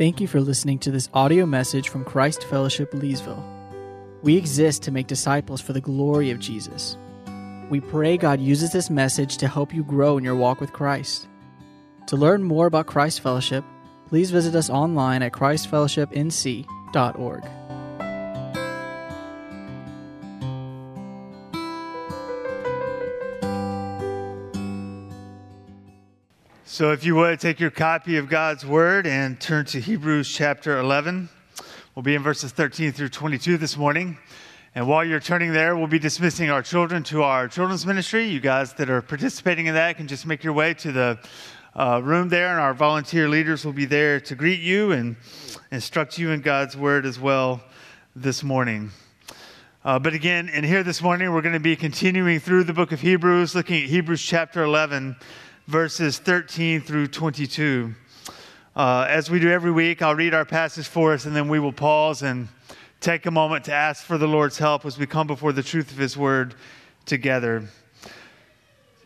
Thank you for listening to this audio message from Christ Fellowship Leesville. We exist to make disciples for the glory of Jesus. We pray God uses this message to help you grow in your walk with Christ. To learn more about Christ Fellowship, please visit us online at christfellowshipnc.org. So, if you would take your copy of God's Word and turn to Hebrews chapter 11, we'll be in verses 13 through 22 this morning. And while you're turning there, we'll be dismissing our children to our children's ministry. You guys that are participating in that can just make your way to the uh, room there, and our volunteer leaders will be there to greet you and instruct you in God's Word as well this morning. Uh, but again, and here this morning, we're going to be continuing through the book of Hebrews, looking at Hebrews chapter 11, verses 13 through 22. Uh, as we do every week, I'll read our passage for us, and then we will pause and take a moment to ask for the Lord's help as we come before the truth of His Word together.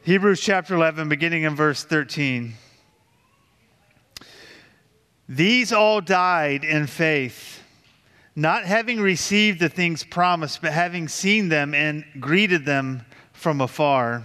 Hebrews chapter 11, beginning in verse 13. These all died in faith, not having received the things promised, but having seen them and greeted them from afar,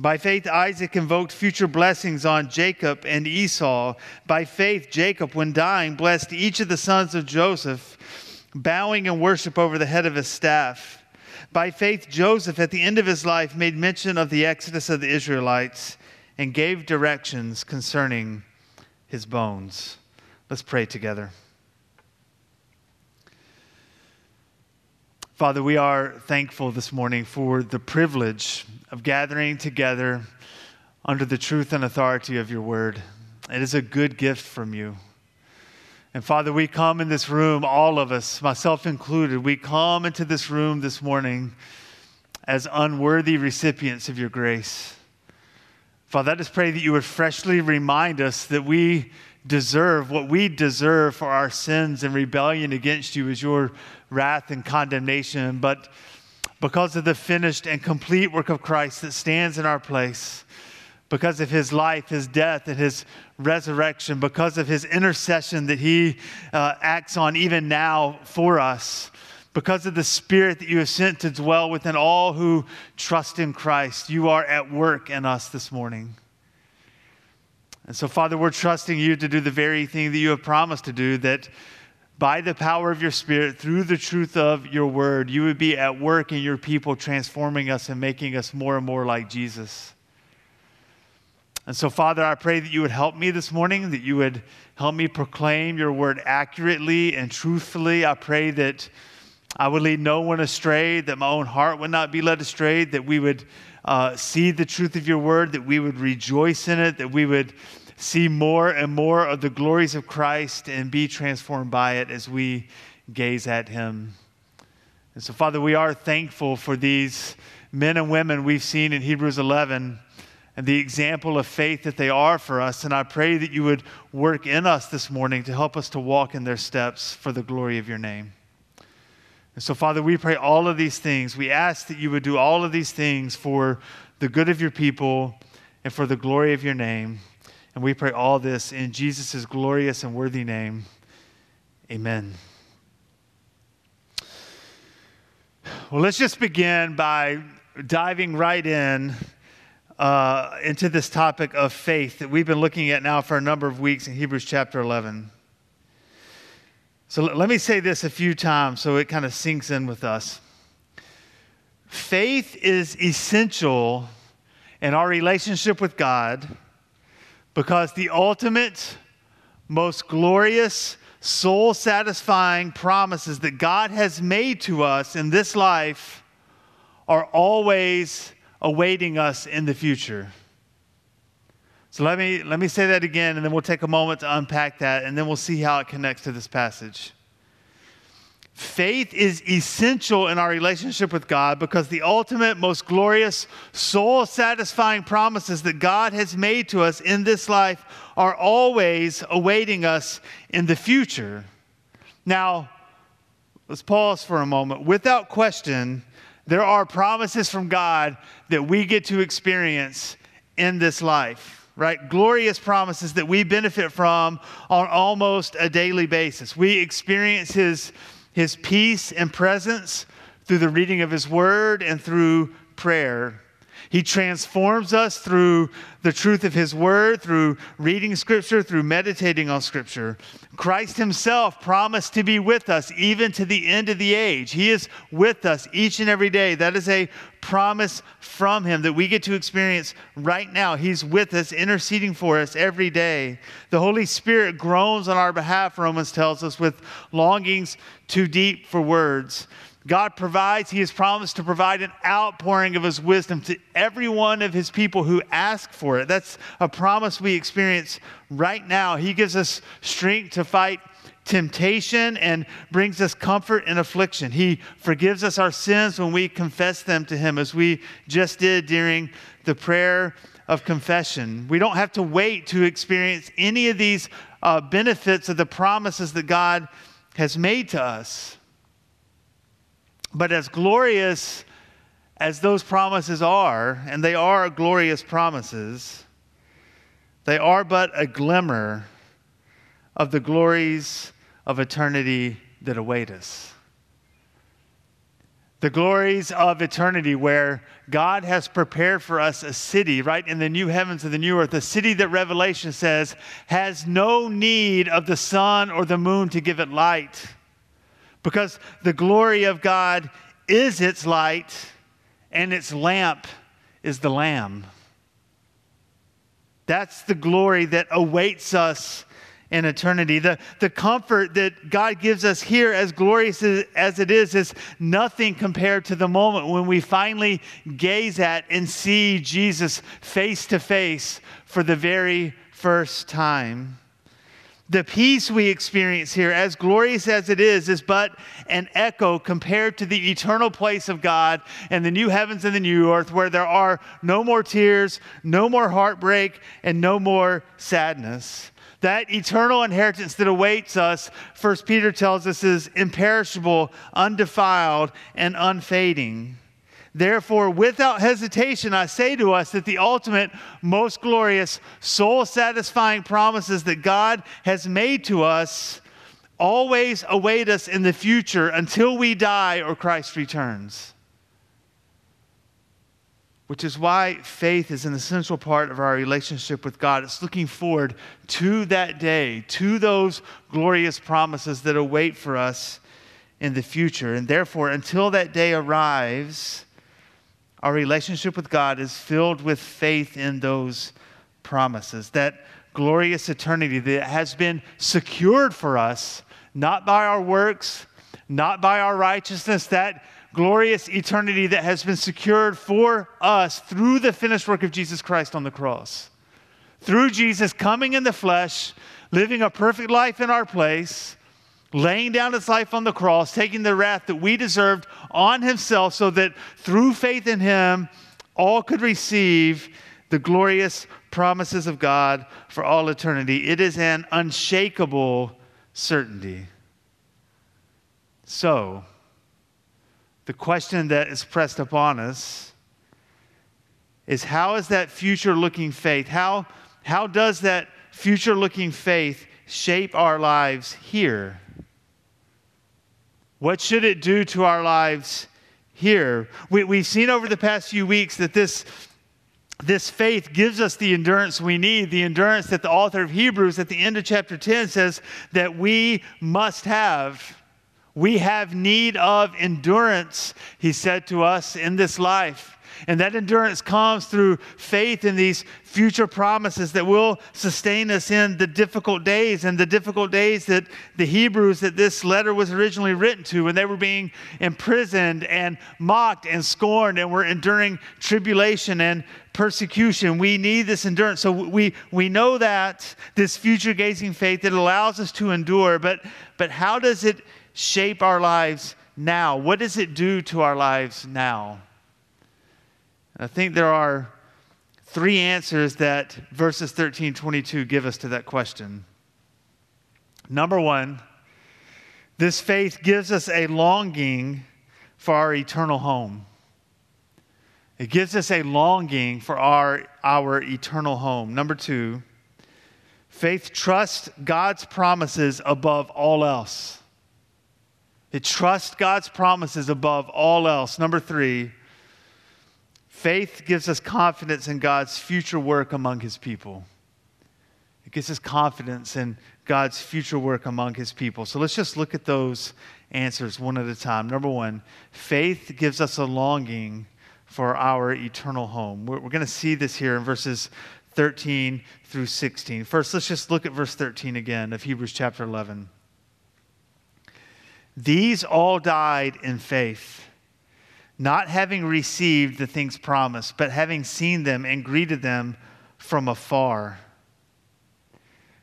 By faith, Isaac invoked future blessings on Jacob and Esau. By faith, Jacob, when dying, blessed each of the sons of Joseph, bowing in worship over the head of his staff. By faith, Joseph, at the end of his life, made mention of the exodus of the Israelites and gave directions concerning his bones. Let's pray together. Father, we are thankful this morning for the privilege of gathering together under the truth and authority of your word. It is a good gift from you. And Father, we come in this room, all of us, myself included, we come into this room this morning as unworthy recipients of your grace. Father, I just pray that you would freshly remind us that we deserve what we deserve for our sins and rebellion against you is your wrath and condemnation, but because of the finished and complete work of Christ that stands in our place, because of his life, his death, and his resurrection, because of his intercession that he uh, acts on even now for us, because of the Spirit that you have sent to dwell within all who trust in Christ, you are at work in us this morning. And so, Father, we're trusting you to do the very thing that you have promised to do, that by the power of your Spirit, through the truth of your word, you would be at work in your people, transforming us and making us more and more like Jesus. And so, Father, I pray that you would help me this morning, that you would help me proclaim your word accurately and truthfully. I pray that I would lead no one astray, that my own heart would not be led astray, that we would uh, see the truth of your word, that we would rejoice in it, that we would see more and more of the glories of Christ and be transformed by it as we gaze at him. And so, Father, we are thankful for these men and women we've seen in Hebrews 11 and the example of faith that they are for us. And I pray that you would work in us this morning to help us to walk in their steps for the glory of your name. And so, Father, we pray all of these things. We ask that you would do all of these things for the good of your people and for the glory of your name. And we pray all this in Jesus' glorious and worthy name. Amen. Well, let's just begin by diving right in uh, into this topic of faith that we've been looking at now for a number of weeks in Hebrews chapter 11. So let me say this a few times so it kind of sinks in with us. faith is essential in our relationship with God because the ultimate, most glorious, soul satisfying promises that God has made to us in this life are always awaiting us in the future. So let me, let me say that again, and then we'll take a moment to unpack that, and then we'll see how it connects to this passage. Faith is essential in our relationship with God because the ultimate, most glorious, soul satisfying promises that God has made to us in this life are always awaiting us in the future. Now, let's pause for a moment. Without question, there are promises from God that we get to experience in this life, right? Glorious promises that we benefit from on almost a daily basis. We experience His his peace and presence through the reading of His Word and through prayer. He transforms us through the truth of His Word, through reading Scripture, through meditating on Scripture. Christ Himself promised to be with us even to the end of the age. He is with us each and every day. That is a promise from Him that we get to experience right now. He's with us, interceding for us every day. The Holy Spirit groans on our behalf, Romans tells us, with longings too deep for words. God provides, He has promised to provide an outpouring of His wisdom to every one of His people who ask for it. That's a promise we experience right now. He gives us strength to fight temptation and brings us comfort in affliction. He forgives us our sins when we confess them to Him, as we just did during the prayer of confession. We don't have to wait to experience any of these uh, benefits of the promises that God has made to us. But as glorious as those promises are, and they are glorious promises, they are but a glimmer of the glories of eternity that await us. The glories of eternity, where God has prepared for us a city, right in the new heavens and the new earth, a city that Revelation says has no need of the sun or the moon to give it light because the glory of God is its light and its lamp is the Lamb. That's the glory that awaits us in eternity. The, the comfort that God gives us here, as glorious as it is, is nothing compared to the moment when we finally gaze at and see Jesus face to face for the very first time the peace we experience here, as glorious as it is, is but an echo compared to the eternal place of God and the new heavens and the new earth, where there are no more tears, no more heartbreak, and no more sadness. That eternal inheritance that awaits us, First Peter tells us, is imperishable, undefiled, and unfading. Therefore, without hesitation, I say to us that the ultimate, most glorious, soul satisfying promises that God has made to us always await us in the future until we die or Christ returns. Which is why faith is an essential part of our relationship with God. It's looking forward to that day, to those glorious promises that await for us in the future. And therefore, until that day arrives, our relationship with God is filled with faith in those promises, that glorious eternity that has been secured for us, not by our works, not by our righteousness, that glorious eternity that has been secured for us through the finished work of Jesus Christ on the cross. Through Jesus coming in the flesh, living a perfect life in our place, laying down his life on the cross, taking the wrath that we deserved on himself, so that through faith in him, all could receive the glorious promises of God for all eternity. It is an unshakable certainty. So, the question that is pressed upon us is how is that future looking faith? How, how does that future looking faith shape our lives here? What should it do to our lives here? We, we've seen over the past few weeks that this, this faith gives us the endurance we need, the endurance that the author of Hebrews at the end of chapter 10 says that we must have. We have need of endurance, he said to us in this life. And that endurance comes through faith in these future promises that will sustain us in the difficult days and the difficult days that the Hebrews that this letter was originally written to when they were being imprisoned and mocked and scorned and were enduring tribulation and persecution. We need this endurance. So we, we know that this future gazing faith that allows us to endure, but, but how does it shape our lives now? What does it do to our lives now? I think there are three answers that verses 13 22 give us to that question. Number one, this faith gives us a longing for our eternal home. It gives us a longing for our, our eternal home. Number two, faith trusts God's promises above all else. It trusts God's promises above all else. Number three, Faith gives us confidence in God's future work among his people. It gives us confidence in God's future work among his people. So let's just look at those answers one at a time. Number one, faith gives us a longing for our eternal home. We're, we're going to see this here in verses 13 through 16. First, let's just look at verse 13 again of Hebrews chapter 11. These all died in faith not having received the things promised, but having seen them and greeted them from afar.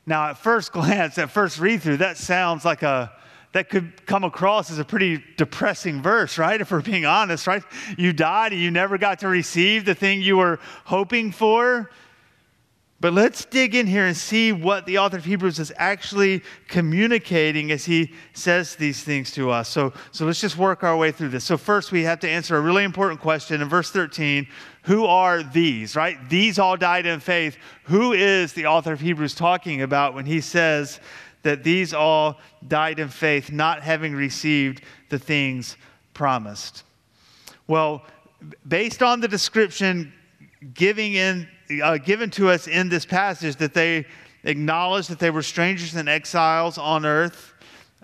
Now, at first glance, at first read through, that sounds like a that could come across as a pretty depressing verse, right? If we're being honest, right? You died and you never got to receive the thing you were hoping for. But let's dig in here and see what the author of Hebrews is actually communicating as he says these things to us. So, so let's just work our way through this. So, first, we have to answer a really important question in verse 13 Who are these, right? These all died in faith. Who is the author of Hebrews talking about when he says that these all died in faith, not having received the things promised? Well, based on the description giving in uh, given to us in this passage that they acknowledged that they were strangers and exiles on earth.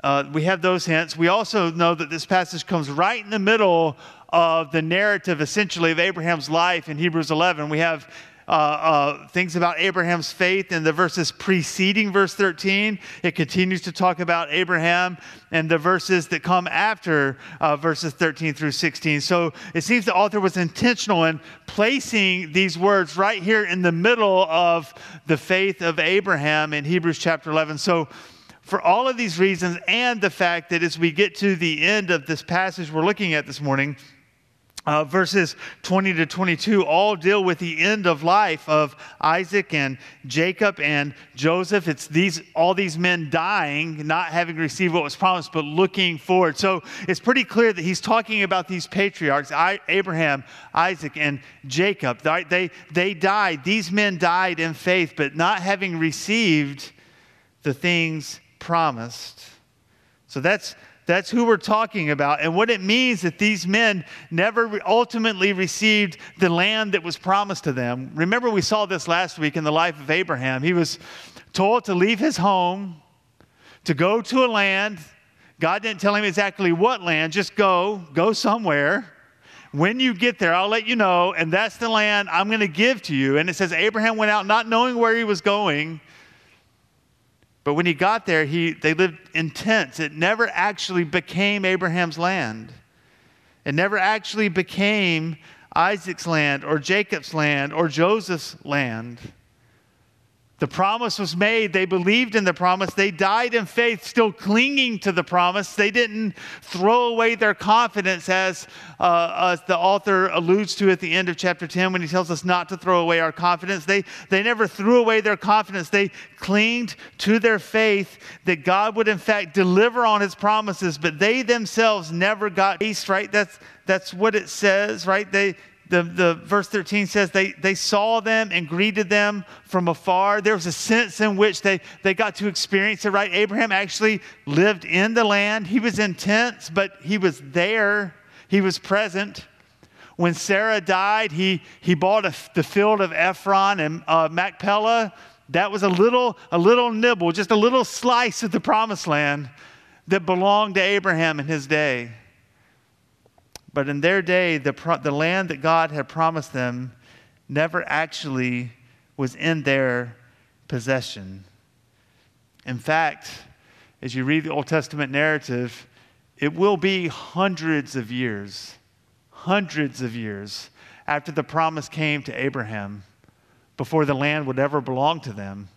Uh, we have those hints. We also know that this passage comes right in the middle of the narrative, essentially, of Abraham's life in Hebrews 11. We have uh, uh, things about Abraham's faith in the verses preceding verse 13. It continues to talk about Abraham and the verses that come after uh, verses 13 through 16. So it seems the author was intentional in placing these words right here in the middle of the faith of Abraham in Hebrews chapter 11. So for all of these reasons, and the fact that as we get to the end of this passage we're looking at this morning, uh, verses 20 to 22 all deal with the end of life of Isaac and Jacob and Joseph. It's these all these men dying, not having received what was promised, but looking forward. So it's pretty clear that he's talking about these patriarchs, I, Abraham, Isaac, and Jacob. They, they, they died. These men died in faith, but not having received the things promised. So that's that's who we're talking about. And what it means that these men never ultimately received the land that was promised to them. Remember, we saw this last week in the life of Abraham. He was told to leave his home, to go to a land. God didn't tell him exactly what land, just go, go somewhere. When you get there, I'll let you know, and that's the land I'm going to give to you. And it says Abraham went out not knowing where he was going. But when he got there, he, they lived in tents. It never actually became Abraham's land. It never actually became Isaac's land or Jacob's land or Joseph's land. The promise was made. They believed in the promise. They died in faith, still clinging to the promise. They didn't throw away their confidence, as, uh, as the author alludes to at the end of chapter 10 when he tells us not to throw away our confidence. They, they never threw away their confidence. They clinged to their faith that God would, in fact, deliver on his promises, but they themselves never got peace, right? That's, that's what it says, right? They, the, the verse 13 says they, they saw them and greeted them from afar. There was a sense in which they, they got to experience it, right? Abraham actually lived in the land. He was in tents, but he was there. He was present. When Sarah died, he, he bought a, the field of Ephron and uh, Machpelah. That was a little, a little nibble, just a little slice of the promised land. that belonged to Abraham in his day. But in their day, the, pro- the land that God had promised them never actually was in their possession. In fact, as you read the Old Testament narrative, it will be hundreds of years, hundreds of years after the promise came to Abraham before the land would ever belong to them.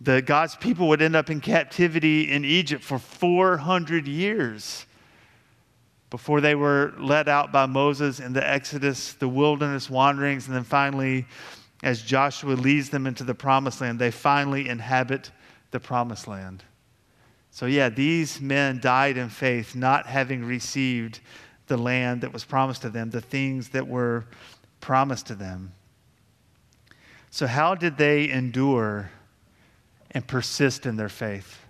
The God's people would end up in captivity in Egypt for 400 years before they were led out by Moses in the Exodus, the wilderness wanderings, and then finally, as Joshua leads them into the promised land, they finally inhabit the promised land. So, yeah, these men died in faith, not having received the land that was promised to them, the things that were promised to them. So, how did they endure and persist in their faith?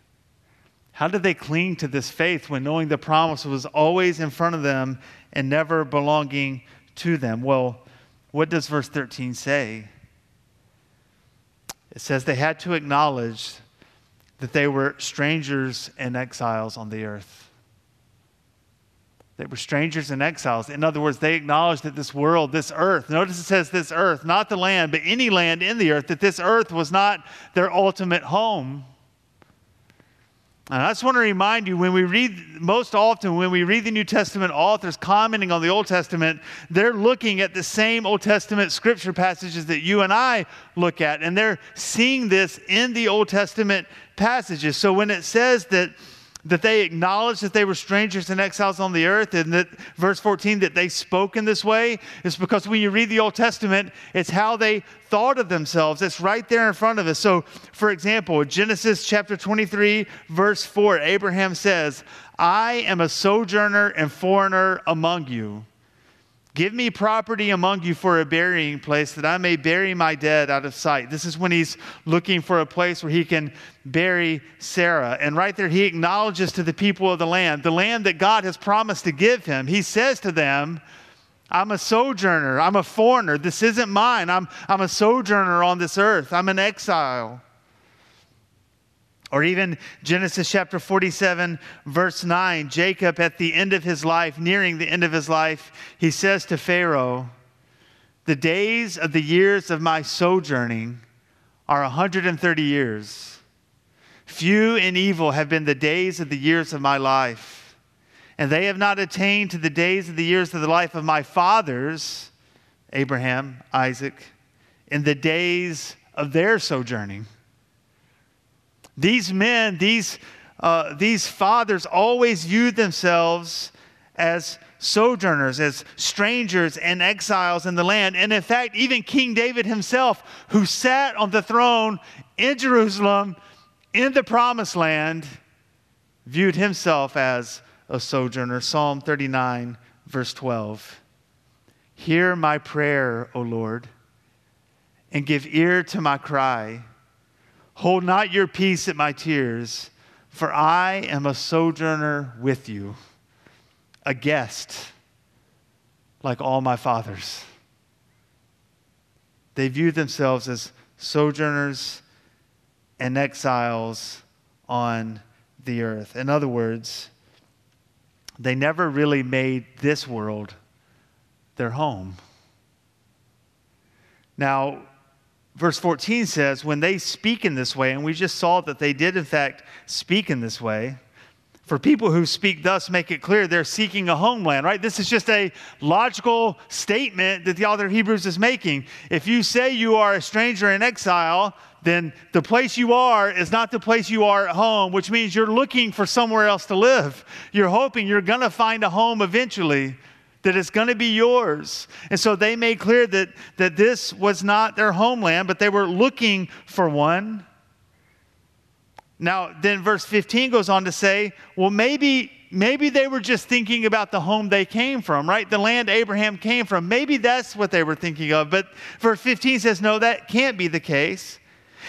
How did they cling to this faith when knowing the promise was always in front of them and never belonging to them? Well, what does verse 13 say? It says they had to acknowledge that they were strangers and exiles on the earth. They were strangers and exiles. In other words, they acknowledged that this world, this earth, notice it says this earth, not the land, but any land in the earth, that this earth was not their ultimate home. And I just want to remind you when we read, most often, when we read the New Testament authors commenting on the Old Testament, they're looking at the same Old Testament scripture passages that you and I look at, and they're seeing this in the Old Testament passages. So when it says that that they acknowledged that they were strangers and exiles on the earth, and that verse 14, that they spoke in this way, is because when you read the Old Testament, it's how they thought of themselves. It's right there in front of us. So, for example, Genesis chapter 23, verse 4, Abraham says, I am a sojourner and foreigner among you. Give me property among you for a burying place that I may bury my dead out of sight. This is when he's looking for a place where he can bury Sarah. And right there, he acknowledges to the people of the land, the land that God has promised to give him. He says to them, I'm a sojourner, I'm a foreigner. This isn't mine. I'm, I'm a sojourner on this earth, I'm an exile. Or even Genesis chapter 47, verse 9, Jacob at the end of his life, nearing the end of his life, he says to Pharaoh, The days of the years of my sojourning are 130 years. Few and evil have been the days of the years of my life, and they have not attained to the days of the years of the life of my fathers, Abraham, Isaac, in the days of their sojourning. These men, these, uh, these fathers always viewed themselves as sojourners, as strangers and exiles in the land. And in fact, even King David himself, who sat on the throne in Jerusalem in the promised land, viewed himself as a sojourner. Psalm 39, verse 12. Hear my prayer, O Lord, and give ear to my cry. Hold not your peace at my tears, for I am a sojourner with you, a guest like all my fathers. They viewed themselves as sojourners and exiles on the earth. In other words, they never really made this world their home. Now, verse 14 says, when they speak in this way, and we just saw that they did, in fact, speak in this way. For people who speak thus, make it clear they're seeking a homeland, right? This is just a logical statement that the author of Hebrews is making. If you say you are a stranger in exile, then the place you are is not the place you are at home, which means you're looking for somewhere else to live. You're hoping you're going to find a home eventually that it's going to be yours. And so they made clear that, that this was not their homeland, but they were looking for one. Now, then verse 15 goes on to say, well, maybe, maybe they were just thinking about the home they came from, right? The land Abraham came from. Maybe that's what they were thinking of. But verse 15 says, no, that can't be the case.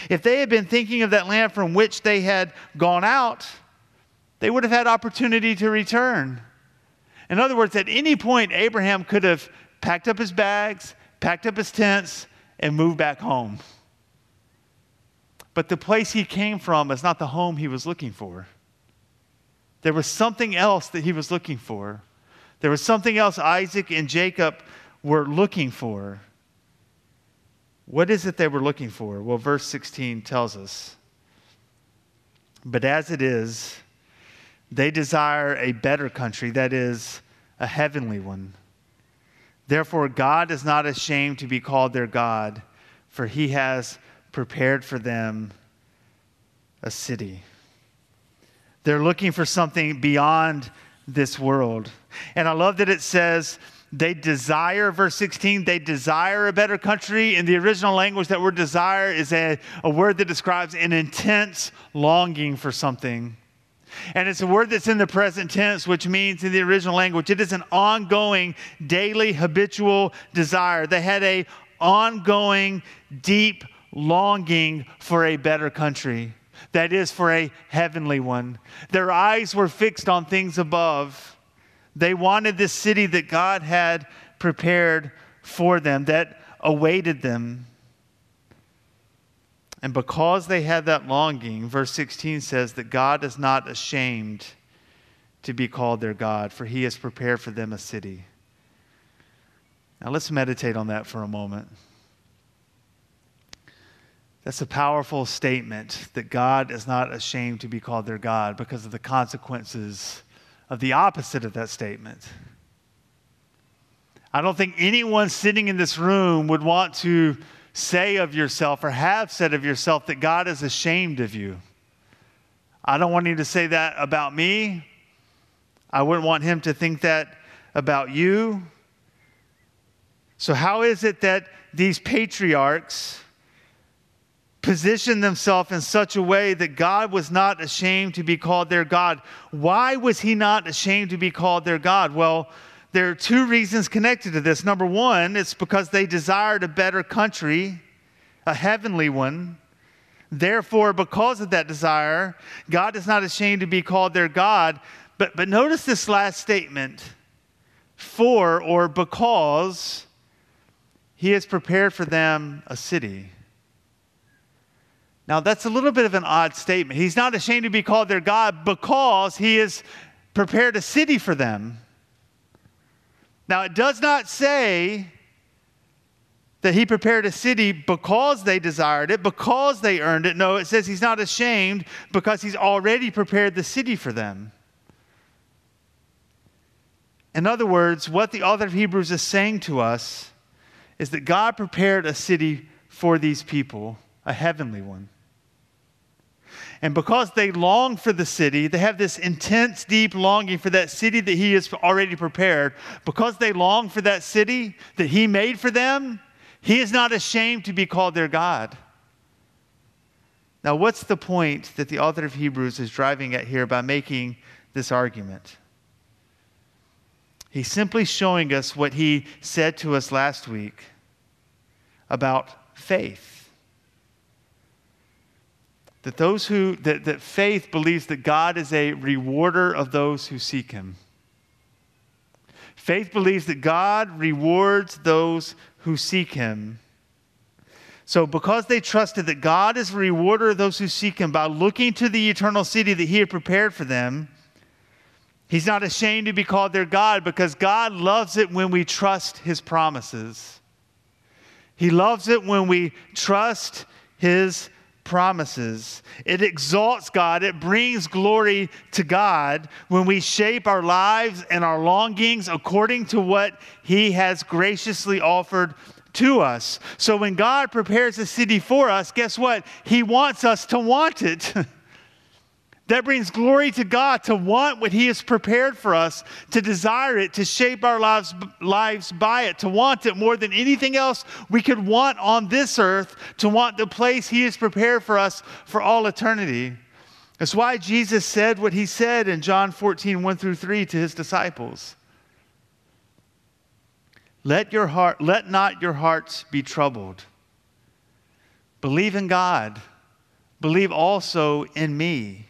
If they had been thinking of that land from which they had gone out, they would have had opportunity to return. In other words, at any point, Abraham could have packed up his bags, packed up his tents, and moved back home. But the place he came from is not the home he was looking for. There was something else that he was looking for. There was something else Isaac and Jacob were looking for. What is it they were looking for? Well, verse 16 tells us. But as it is, they desire a better country, that is, a heavenly one. Therefore, God is not ashamed to be called their God, for he has prepared for them a city. They're looking for something beyond this world. And I love that it says they desire, verse 16, they desire a better country. In the original language, that word desire is a, a word that describes an intense longing for something. And it's a word that's in the present tense, which means in the original language, it is an ongoing, daily, habitual desire. They had a ongoing, deep longing for a better country that is, for a heavenly one. Their eyes were fixed on things above. They wanted this city that God had prepared for them, that awaited them. And because they had that longing, verse 16 says that God is not ashamed to be called their God, for he has prepared for them a city. Now let's meditate on that for a moment. That's a powerful statement that God is not ashamed to be called their God because of the consequences of the opposite of that statement. I don't think anyone sitting in this room would want to say of yourself or have said of yourself that God is ashamed of you. I don't want you to say that about me. I wouldn't want him to think that about you. So, how is it that these patriarchs positioned themselves in such a way that God was not ashamed to be called their God. Why was he not ashamed to be called their God? Well, there are two reasons connected to this. Number one, it's because they desired a better country, a heavenly one. Therefore, because of that desire, God is not ashamed to be called their God. But, but notice this last statement for or because he has prepared for them a city. Now, that's a little bit of an odd statement. He's not ashamed to be called their God because he has prepared a city for them. Now, it does not say that he prepared a city because they desired it, because they earned it. No, it says he's not ashamed because he's already prepared the city for them. In other words, what the author of Hebrews is saying to us is that God prepared a city for these people, a heavenly one. And because they long for the city, they have this intense, deep longing for that city that He has already prepared. Because they long for that city that He made for them, He is not ashamed to be called their God. Now, what's the point that the author of Hebrews is driving at here by making this argument? He's simply showing us what he said to us last week about faith that those who that, that faith believes that god is a rewarder of those who seek him. Faith believes that god rewards those who seek him. So because they trusted that god is a rewarder of those who seek him by looking to the eternal city that he had prepared for them he's not ashamed to be called their god because god loves it when we trust his promises. He loves it when we trust his promises. It exalts God, it brings glory to God when we shape our lives and our longings according to what He has graciously offered to us. So when God prepares a city for us, guess what? He wants us to want it. That brings glory to God to want what He has prepared for us, to desire it, to shape our lives, lives by it, to want it more than anything else we could want on this earth, to want the place He has prepared for us for all eternity. That's why Jesus said what He said in John 14, 1 through 3 to His disciples. Let, your heart, let not your hearts be troubled. Believe in God. Believe also in me.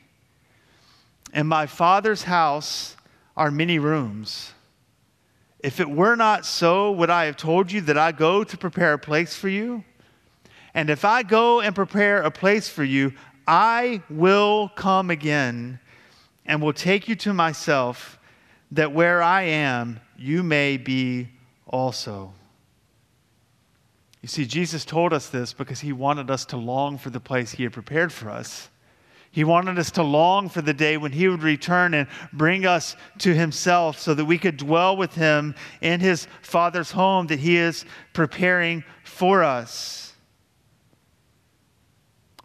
In my Father's house are many rooms. If it were not so, would I have told you that I go to prepare a place for you? And if I go and prepare a place for you, I will come again and will take you to myself, that where I am, you may be also. You see, Jesus told us this because he wanted us to long for the place he had prepared for us. He wanted us to long for the day when he would return and bring us to himself so that we could dwell with him in his Father's home that he is preparing for us.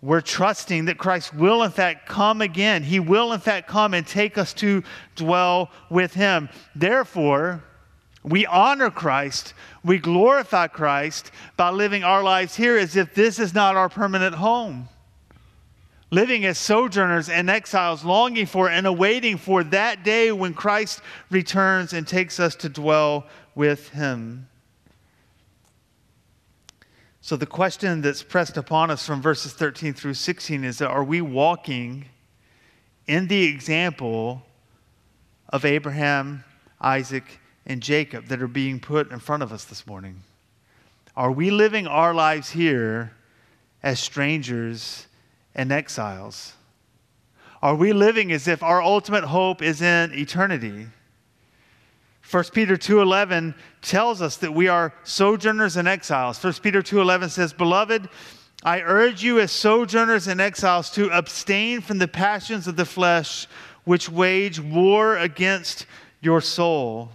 We're trusting that Christ will, in fact, come again. He will, in fact, come and take us to dwell with him. Therefore, we honor Christ, we glorify Christ by living our lives here as if this is not our permanent home living as sojourners and exiles, longing for and awaiting for that day when Christ returns and takes us to dwell with him. So, the question that's pressed upon us from verses 13 through 16 is that are we walking in the example of Abraham, Isaac, and Jacob that are being put in front of us this morning? Are we living our lives here as strangers and exiles? Are we living as if our ultimate hope is in eternity? 1 Peter 2:11 tells us that we are sojourners and exiles. 1 Peter 2:11 says, "Beloved, I urge you as sojourners and exiles to abstain from the passions of the flesh which wage war against your soul."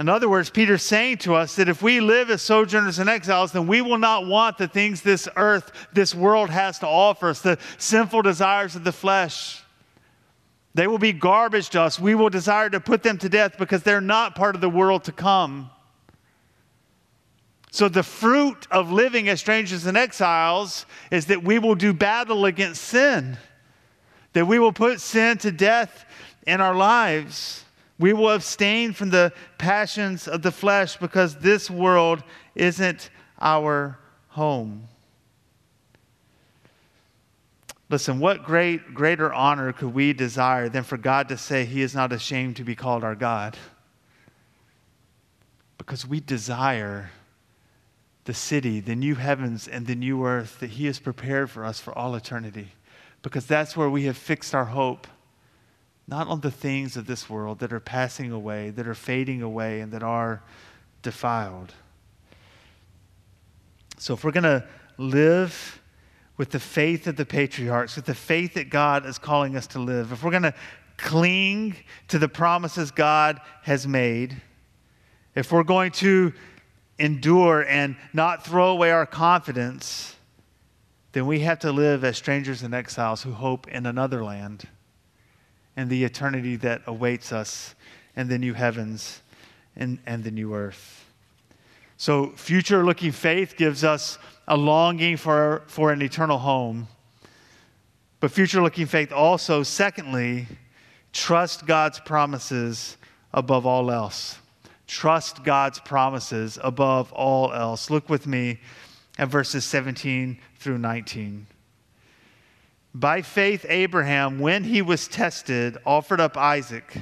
In other words, Peter's saying to us that if we live as sojourners and exiles, then we will not want the things this earth, this world has to offer us, the sinful desires of the flesh. They will be garbage to us. We will desire to put them to death because they're not part of the world to come. So, the fruit of living as strangers and exiles is that we will do battle against sin, that we will put sin to death in our lives. We will abstain from the passions of the flesh because this world isn't our home. Listen, what great greater honor could we desire than for God to say he is not ashamed to be called our God? Because we desire the city, the new heavens and the new earth that he has prepared for us for all eternity. Because that's where we have fixed our hope not on the things of this world that are passing away, that are fading away, and that are defiled. So, if we're going to live with the faith of the patriarchs, with the faith that God is calling us to live, if we're going to cling to the promises God has made, if we're going to endure and not throw away our confidence, then we have to live as strangers and exiles who hope in another land and the eternity that awaits us and the new heavens and, and the new earth. So, future looking faith gives us a longing for, for an eternal home. But future looking faith also, secondly, trust God's promises above all else. Trust God's promises above all else. Look with me at verses 17 through 19. By faith, Abraham, when he was tested, offered up Isaac.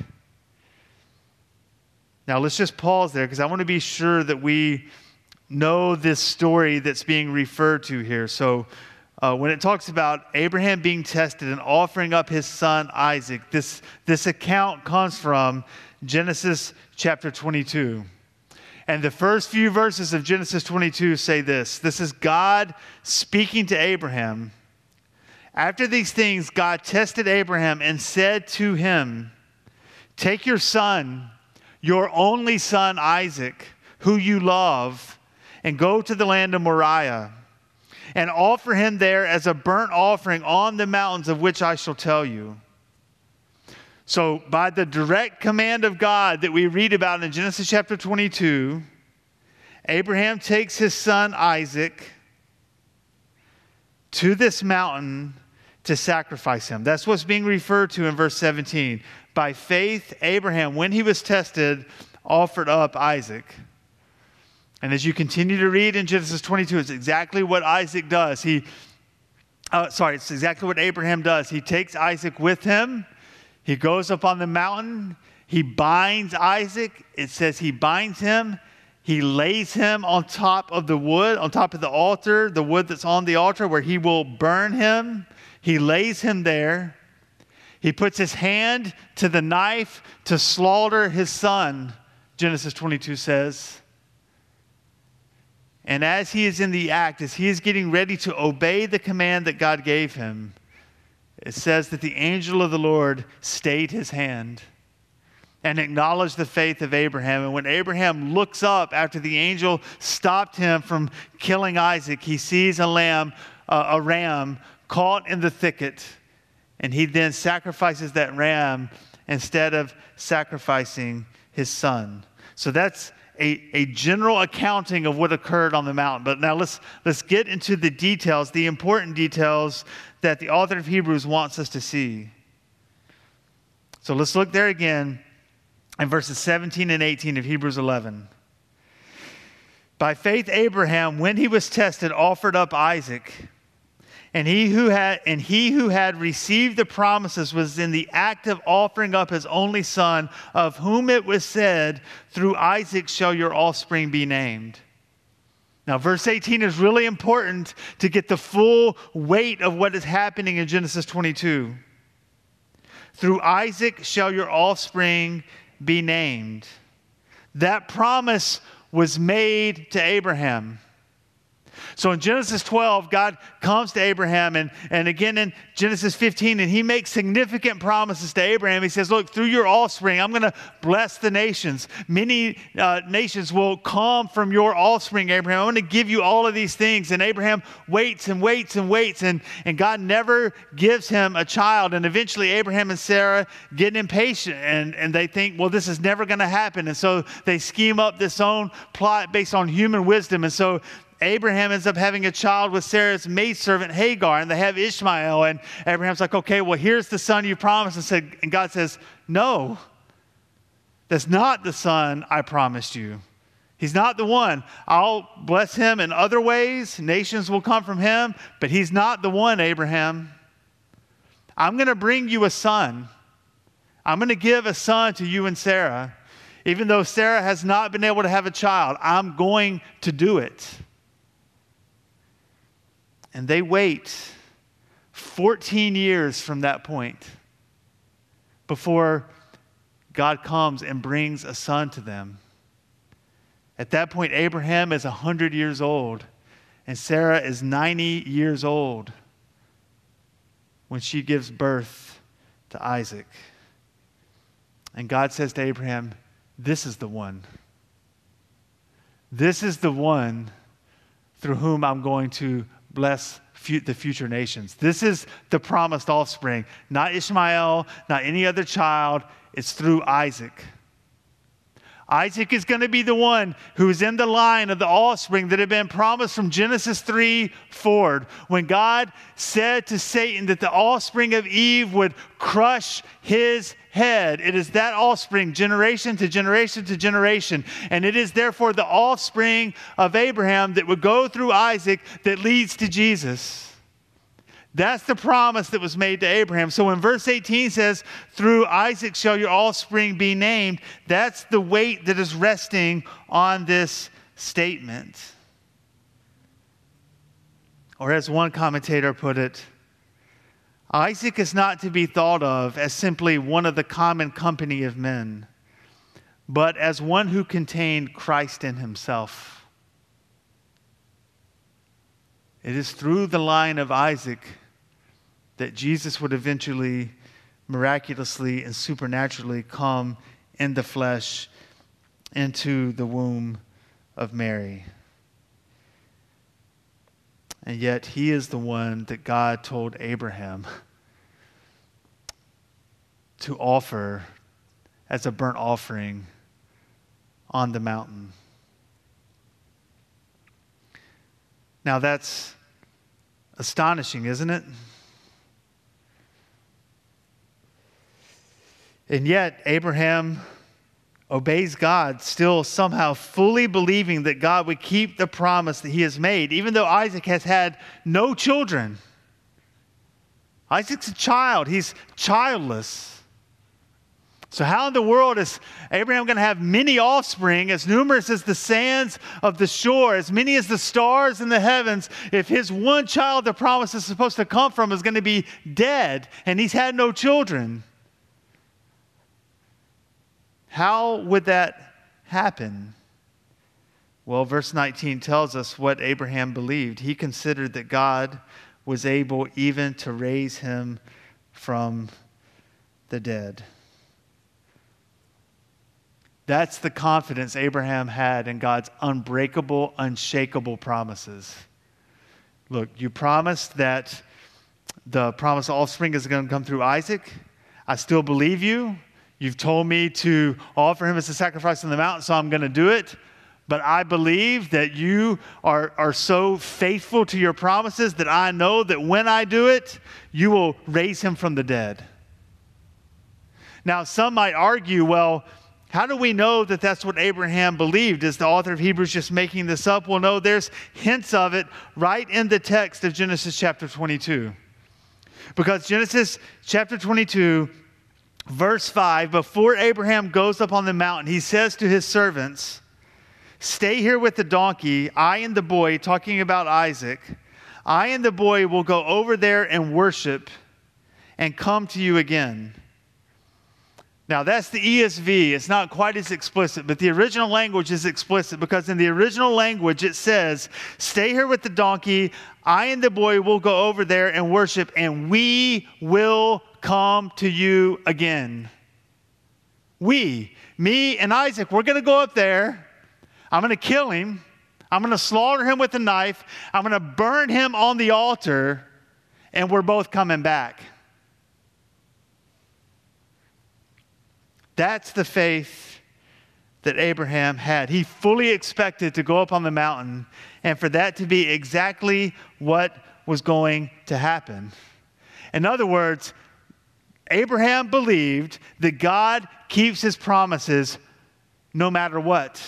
Now, let's just pause there because I want to be sure that we know this story that's being referred to here. So, uh, when it talks about Abraham being tested and offering up his son Isaac, this, this account comes from Genesis chapter 22. And the first few verses of Genesis 22 say this this is God speaking to Abraham. After these things, God tested Abraham and said to him, Take your son, your only son Isaac, who you love, and go to the land of Moriah, and offer him there as a burnt offering on the mountains of which I shall tell you. So, by the direct command of God that we read about in Genesis chapter 22, Abraham takes his son Isaac to this mountain to sacrifice him. That's what's being referred to in verse 17. By faith, Abraham, when he was tested, offered up Isaac. And as you continue to read in Genesis 22, it's exactly what Isaac does. He, uh, sorry, it's exactly what Abraham does. He takes Isaac with him. He goes up on the mountain. He binds Isaac. It says he binds him. He lays him on top of the wood, on top of the altar, the wood that's on the altar where he will burn him. He lays him there. He puts his hand to the knife to slaughter his son, Genesis 22 says. And as he is in the act, as he is getting ready to obey the command that God gave him, it says that the angel of the Lord stayed his hand and acknowledged the faith of Abraham. And when Abraham looks up after the angel stopped him from killing Isaac, he sees a lamb, uh, a ram caught in the thicket. And he then sacrifices that ram instead of sacrificing his son. So that's a, a general accounting of what occurred on the mountain. But now let's, let's get into the details, the important details that the author of Hebrews wants us to see. So let's look there again in verses 17 and 18 of Hebrews 11. By faith, Abraham, when he was tested, offered up Isaac. And he who had and he who had received the promises was in the act of offering up his only son, of whom it was said, Through Isaac shall your offspring be named. Now, verse 18 is really important to get the full weight of what is happening in Genesis 22. Through Isaac shall your offspring be named. That promise was made to Abraham. So in Genesis 12, God comes to Abraham, and, and again in Genesis 15, and he makes significant promises to Abraham. He says, Look, through your offspring, I'm going to bless the nations. Many uh, nations will come from your offspring, Abraham. I'm going to give you all of these things. And Abraham waits and waits and waits, and, and God never gives him a child. And eventually, Abraham and Sarah get impatient, and, and they think, Well, this is never going to happen. And so they scheme up this own plot based on human wisdom. And so Abraham ends up having a child with Sarah's maidservant Hagar, and they have Ishmael. And Abraham's like, okay, well, here's the son you promised. And, said, and God says, no, that's not the son I promised you. He's not the one. I'll bless him in other ways. Nations will come from him, but he's not the one, Abraham. I'm going to bring you a son. I'm going to give a son to you and Sarah. Even though Sarah has not been able to have a child, I'm going to do it. And they wait 14 years from that point before God comes and brings a son to them. At that point, Abraham is 100 years old, and Sarah is 90 years old when she gives birth to Isaac. And God says to Abraham, This is the one. This is the one through whom I'm going to bless the future nations. This is the promised offspring, not Ishmael, not any other child. It's through Isaac. Isaac is going to be the one who's in the line of the offspring that had been promised from Genesis 3 forward. When God said to Satan that the offspring of Eve would crush his head, it is that offspring, generation to generation to generation. And it is therefore the offspring of Abraham that would go through Isaac that leads to Jesus. That's the promise that was made to Abraham. So when verse 18 says, Through Isaac shall your offspring be named, that's the weight that is resting on this statement. Or as one commentator put it, Isaac is not to be thought of as simply one of the common company of men, but as one who contained Christ in himself. It is through the line of Isaac that Jesus would eventually miraculously and supernaturally come in the flesh into the womb of Mary. And yet, he is the one that God told Abraham to offer as a burnt offering on the mountain. Now, that's astonishing, isn't it? And yet, Abraham obeys God, still somehow fully believing that God would keep the promise that he has made, even though Isaac has had no children. Isaac's a child, he's childless. So, how in the world is Abraham going to have many offspring, as numerous as the sands of the shore, as many as the stars in the heavens, if his one child the promise is supposed to come from is going to be dead and he's had no children? How would that happen? Well, verse 19 tells us what Abraham believed. He considered that God was able even to raise him from the dead. That's the confidence Abraham had in God's unbreakable, unshakable promises. Look, you promised that the promised offspring is going to come through Isaac. I still believe you. You've told me to offer him as a sacrifice on the mountain, so I'm going to do it. But I believe that you are, are so faithful to your promises that I know that when I do it, you will raise him from the dead. Now, some might argue, well, how do we know that that's what Abraham believed? Is the author of Hebrews just making this up? Well, no, there's hints of it right in the text of Genesis chapter 22. Because Genesis chapter 22, verse 5, before Abraham goes up on the mountain, he says to his servants, Stay here with the donkey, I and the boy, talking about Isaac. I and the boy will go over there and worship and come to you again. Now, that's the ESV. It's not quite as explicit, but the original language is explicit because in the original language it says, Stay here with the donkey. I and the boy will go over there and worship, and we will come to you again. We, me and Isaac, we're going to go up there. I'm going to kill him. I'm going to slaughter him with a knife. I'm going to burn him on the altar, and we're both coming back. That's the faith that Abraham had. He fully expected to go up on the mountain and for that to be exactly what was going to happen. In other words, Abraham believed that God keeps his promises no matter what.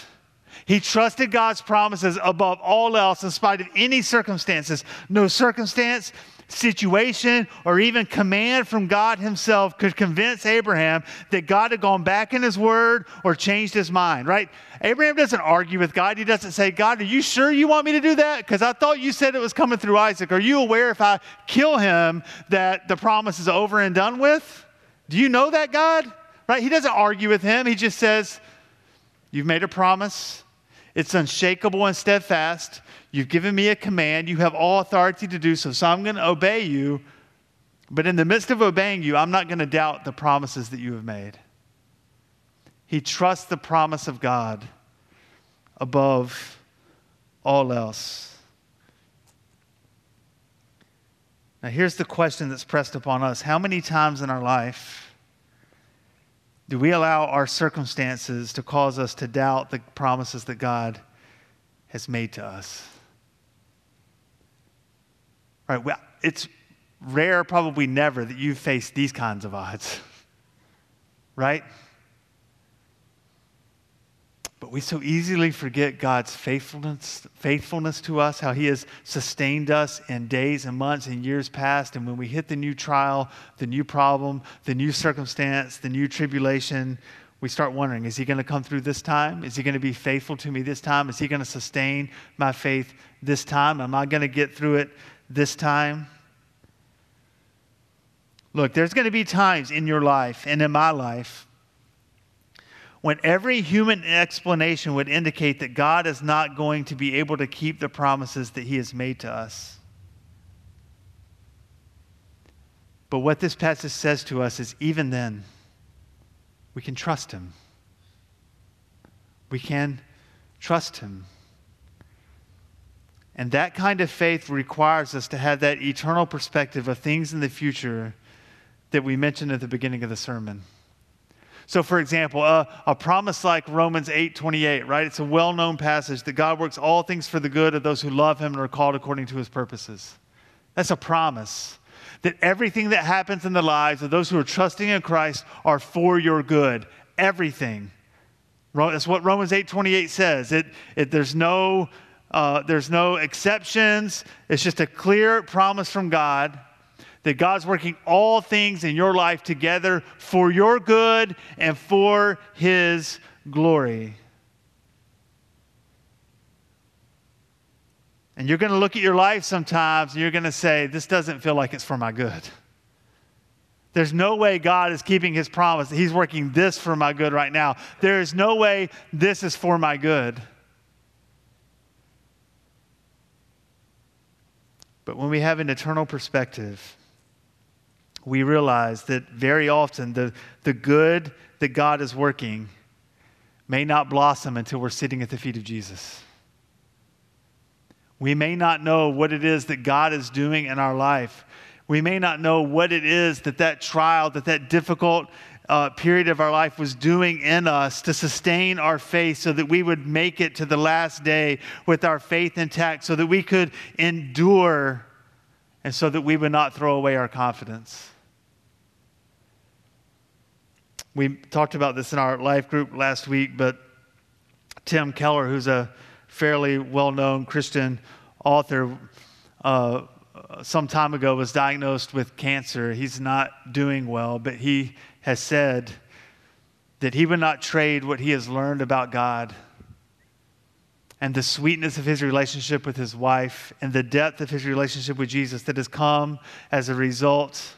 He trusted God's promises above all else in spite of any circumstances. No circumstance, situation, or even command from God Himself could convince Abraham that God had gone back in His word or changed His mind, right? Abraham doesn't argue with God. He doesn't say, God, are you sure you want me to do that? Because I thought you said it was coming through Isaac. Are you aware if I kill him that the promise is over and done with? Do you know that, God? Right? He doesn't argue with him. He just says, You've made a promise. It's unshakable and steadfast. You've given me a command. You have all authority to do so. So I'm going to obey you. But in the midst of obeying you, I'm not going to doubt the promises that you have made. He trusts the promise of God above all else. Now, here's the question that's pressed upon us How many times in our life do we allow our circumstances to cause us to doubt the promises that God has made to us? Right? Well, it's rare, probably never, that you face these kinds of odds. Right? But we so easily forget God's faithfulness, faithfulness to us, how He has sustained us in days and months and years past. And when we hit the new trial, the new problem, the new circumstance, the new tribulation, we start wondering is He going to come through this time? Is He going to be faithful to me this time? Is He going to sustain my faith this time? Am I going to get through it this time? Look, there's going to be times in your life and in my life when every human explanation would indicate that God is not going to be able to keep the promises that He has made to us. But what this passage says to us is even then, we can trust Him. We can trust Him. And that kind of faith requires us to have that eternal perspective of things in the future that we mentioned at the beginning of the sermon. So, for example, a, a promise like Romans 8 28, right? It's a well known passage that God works all things for the good of those who love Him and are called according to His purposes. That's a promise that everything that happens in the lives of those who are trusting in Christ are for your good. Everything. That's what Romans 8 28 says. It, it, there's, no, uh, there's no exceptions, it's just a clear promise from God that God's working all things in your life together for your good and for His glory. And you're going to look at your life sometimes and you're going to say, This doesn't feel like it's for my good. There's no way God is keeping his promise. He's working this for my good right now. There is no way this is for my good. But when we have an eternal perspective, we realize that very often the, the good that God is working may not blossom until we're sitting at the feet of Jesus. We may not know what it is that God is doing in our life we may not know what it is that that trial, that that difficult uh, period of our life was doing in us to sustain our faith so that we would make it to the last day with our faith intact, so that we could endure and so that we would not throw away our confidence. We talked about this in our life group last week, but Tim Keller, who's a fairly well known Christian author, uh, some time ago was diagnosed with cancer. He's not doing well, but he has said that he would not trade what he has learned about God and the sweetness of his relationship with his wife and the depth of his relationship with Jesus that has come as a result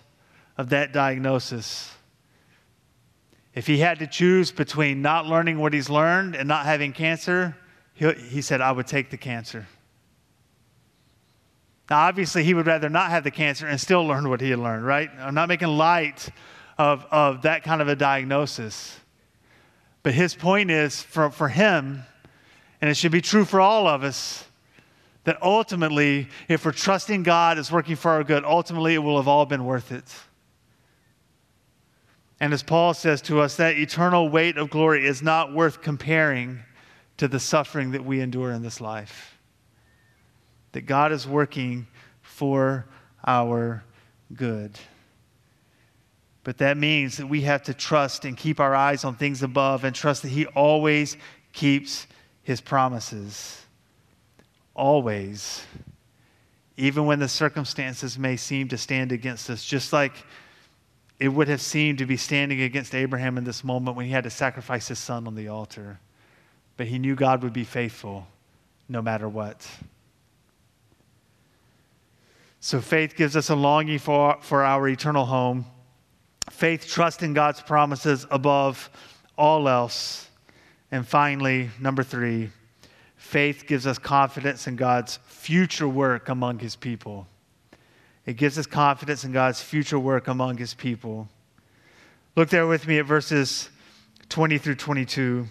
of that diagnosis. If he had to choose between not learning what he's learned and not having cancer, he, he said, I would take the cancer. Now, obviously, he would rather not have the cancer and still learn what he had learned, right? I'm not making light of, of that kind of a diagnosis. But his point is for, for him, and it should be true for all of us, that ultimately, if we're trusting God is working for our good, ultimately it will have all been worth it. And as Paul says to us, that eternal weight of glory is not worth comparing to the suffering that we endure in this life that God is working for our good. But that means that we have to trust and keep our eyes on things above and trust that He always keeps His promises. Always. Even when the circumstances may seem to stand against us, just like it would have seemed to be standing against Abraham in this moment when he had to sacrifice his son on the altar. But he knew God would be faithful no matter what. So faith gives us a longing for, for our eternal home. Faith trusts in God's promises above all else. And finally, number three, faith gives us confidence in God's future work among his people. It gives us confidence in God's future work among his people. Look there with me at verses 20 through 22.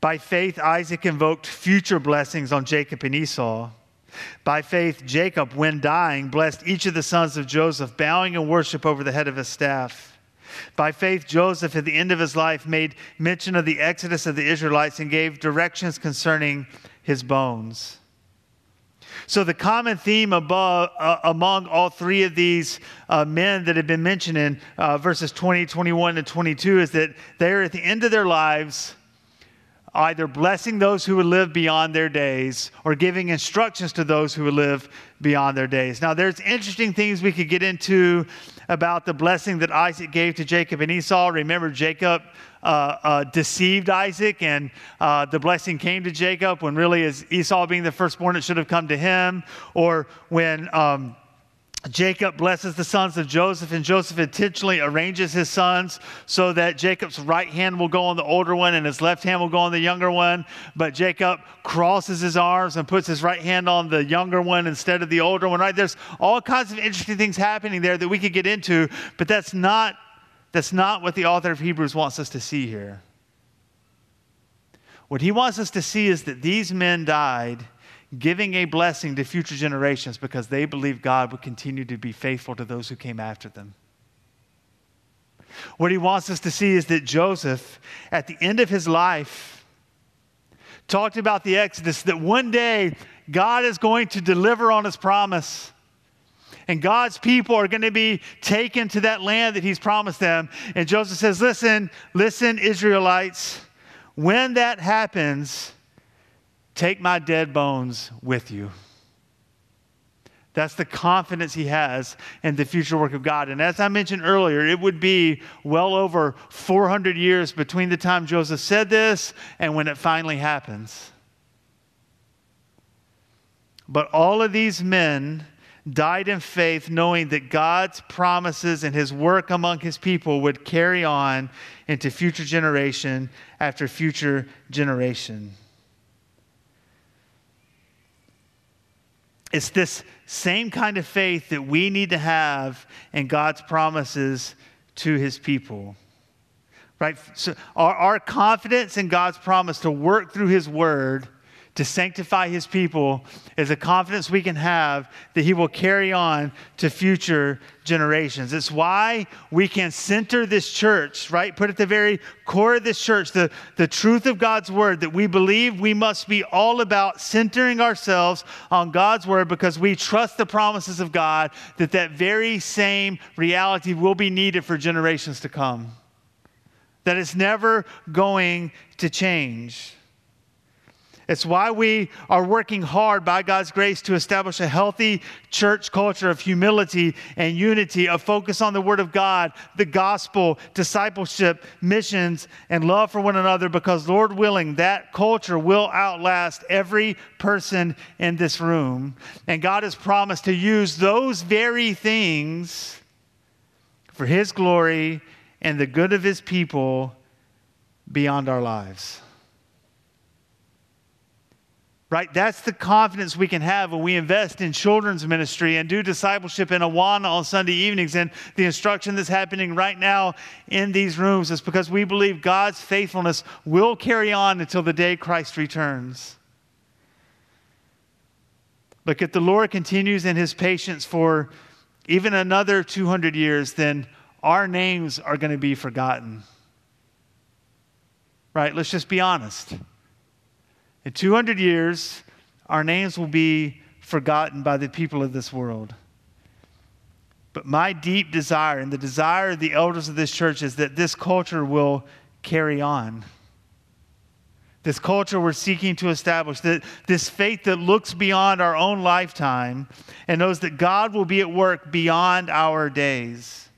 By faith, Isaac invoked future blessings on Jacob and Esau. By faith, Jacob, when dying, blessed each of the sons of Joseph, bowing in worship over the head of his staff. By faith, Joseph, at the end of his life, made mention of the exodus of the Israelites and gave directions concerning his bones. So, the common theme above, uh, among all three of these uh, men that have been mentioned in uh, verses 20, 21, and 22 is that they're at the end of their lives either blessing those who would live beyond their days or giving instructions to those who would live beyond their days. Now, there's interesting things we could get into about the blessing that Isaac gave to Jacob and Esau. Remember, Jacob uh, uh, deceived Isaac, and uh, the blessing came to Jacob when really, as Esau being the firstborn, it should have come to him. Or when um, Jacob blesses the sons of Joseph, and Joseph intentionally arranges his sons so that Jacob's right hand will go on the older one and his left hand will go on the younger one. But Jacob crosses his arms and puts his right hand on the younger one instead of the older one. Right? There's all kinds of interesting things happening there that we could get into, but that's not that's not what the author of Hebrews wants us to see here. What he wants us to see is that these men died giving a blessing to future generations because they believe God would continue to be faithful to those who came after them. What he wants us to see is that Joseph, at the end of his life, talked about the Exodus, that one day God is going to deliver on his promise. And God's people are going to be taken to that land that he's promised them. And Joseph says, Listen, listen, Israelites, when that happens, Take my dead bones with you. That's the confidence he has in the future work of God. And as I mentioned earlier, it would be well over 400 years between the time Joseph said this and when it finally happens. But all of these men died in faith, knowing that God's promises and his work among his people would carry on into future generation after future generation. It's this same kind of faith that we need to have in God's promises to his people. Right? So our, our confidence in God's promise to work through his word to sanctify his people is a confidence we can have that he will carry on to future generations. It's why we can center this church, right? Put at the very core of this church the, the truth of God's word that we believe we must be all about centering ourselves on God's word because we trust the promises of God that that very same reality will be needed for generations to come. That it's never going to change. It's why we are working hard by God's grace to establish a healthy church culture of humility and unity, a focus on the Word of God, the gospel, discipleship, missions, and love for one another, because Lord willing, that culture will outlast every person in this room. And God has promised to use those very things for His glory and the good of His people beyond our lives. Right? That's the confidence we can have when we invest in children's ministry and do discipleship in Awana on Sunday evenings. And the instruction that's happening right now in these rooms is because we believe God's faithfulness will carry on until the day Christ returns. But if the Lord continues in his patience for even another 200 years, then our names are going to be forgotten. Right? Let's just be honest. In 200 years, our names will be forgotten by the people of this world. But my deep desire and the desire of the elders of this church is that this culture will carry on. This culture we're seeking to establish, that this faith that looks beyond our own lifetime and knows that God will be at work beyond our days.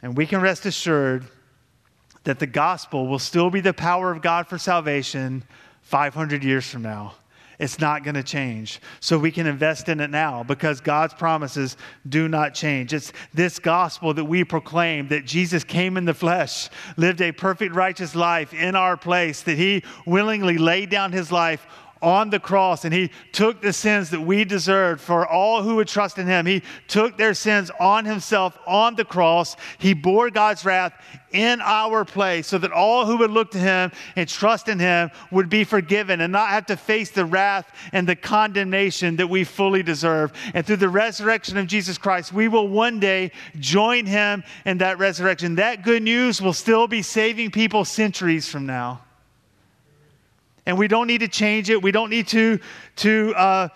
And we can rest assured that the gospel will still be the power of God for salvation 500 years from now. It's not going to change. So we can invest in it now because God's promises do not change. It's this gospel that we proclaim that Jesus came in the flesh, lived a perfect, righteous life in our place, that he willingly laid down his life on the cross and he took the sins that we deserved for all who would trust in him. He took their sins on himself on the cross. He bore God's wrath in our place so that all who would look to him and trust in him would be forgiven and not have to face the wrath and the condemnation that we fully deserve. And through the resurrection of Jesus Christ, we will one day join him in that resurrection. That good news will still be saving people centuries from now and we don't need to change it. We don't need to, to uh,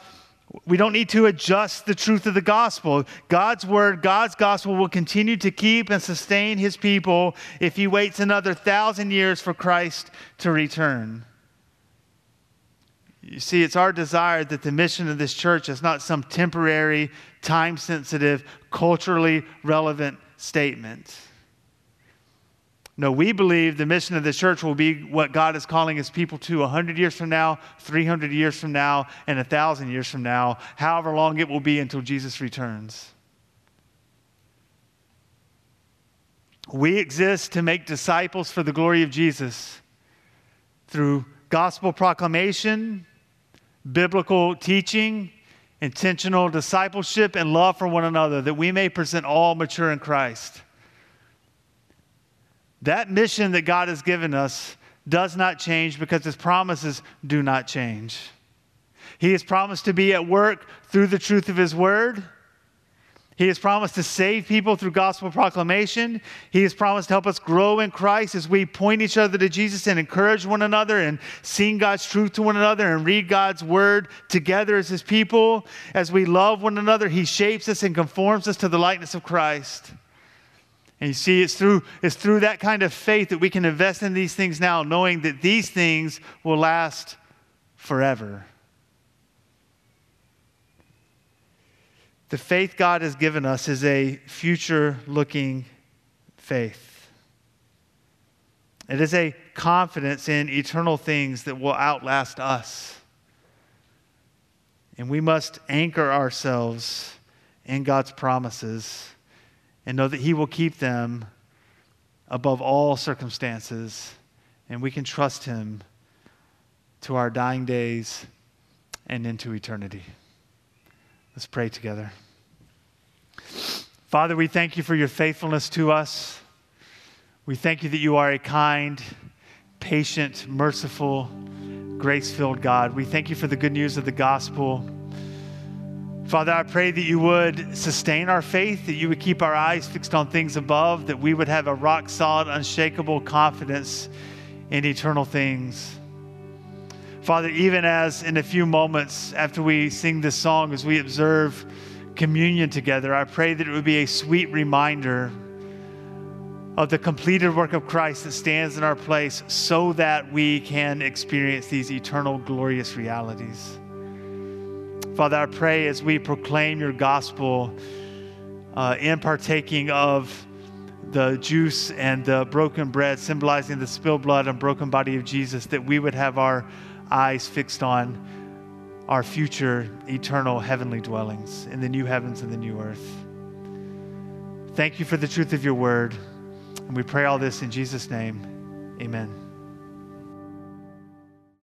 we don't need to adjust the truth of the gospel. God's word, God's gospel will continue to keep and sustain his people if he waits another thousand years for Christ to return. You see, it's our desire that the mission of this church is not some temporary, time sensitive, culturally relevant statement. No, we believe the mission of the church will be what God is calling his people to 100 years from now, 300 years from now, and 1,000 years from now, however long it will be until Jesus returns. We exist to make disciples for the glory of Jesus through gospel proclamation, biblical teaching, intentional discipleship, and love for one another, that we may present all mature in Christ. That mission that God has given us does not change because his promises do not change. He has promised to be at work through the truth of his word. He has promised to save people through gospel proclamation. He has promised to help us grow in Christ as we point each other to Jesus and encourage one another and sing God's truth to one another and read God's word together as his people. As we love one another, he shapes us and conforms us to the likeness of Christ. And you see, it's through, it's through that kind of faith that we can invest in these things now, knowing that these things will last forever. The faith God has given us is a future looking faith. It is a confidence in eternal things that will outlast us. And we must anchor ourselves in God's promises and know that He will keep them above all circumstances. And we can trust Him to our dying days and into eternity. Let's pray together. Father, we thank you for your faithfulness to us. We thank you that you are a kind, patient, merciful, grace filled God. We thank you for the good news of the gospel. Father, I pray that you would sustain our faith, that you would keep our eyes fixed on things above, that we would have a rock solid, unshakable confidence in eternal things. Father, even as in a few moments after we sing this song, as we observe communion together, I pray that it would be a sweet reminder of the completed work of Christ that stands in our place so that we can experience these eternal, glorious realities. Father, I pray as we proclaim your gospel uh, in partaking of the juice and the broken bread, symbolizing the spilled blood and broken body of Jesus, that we would have our eyes fixed on our future eternal heavenly dwellings in the new heavens and the new earth. Thank you for the truth of your word. And we pray all this in Jesus' name. Amen.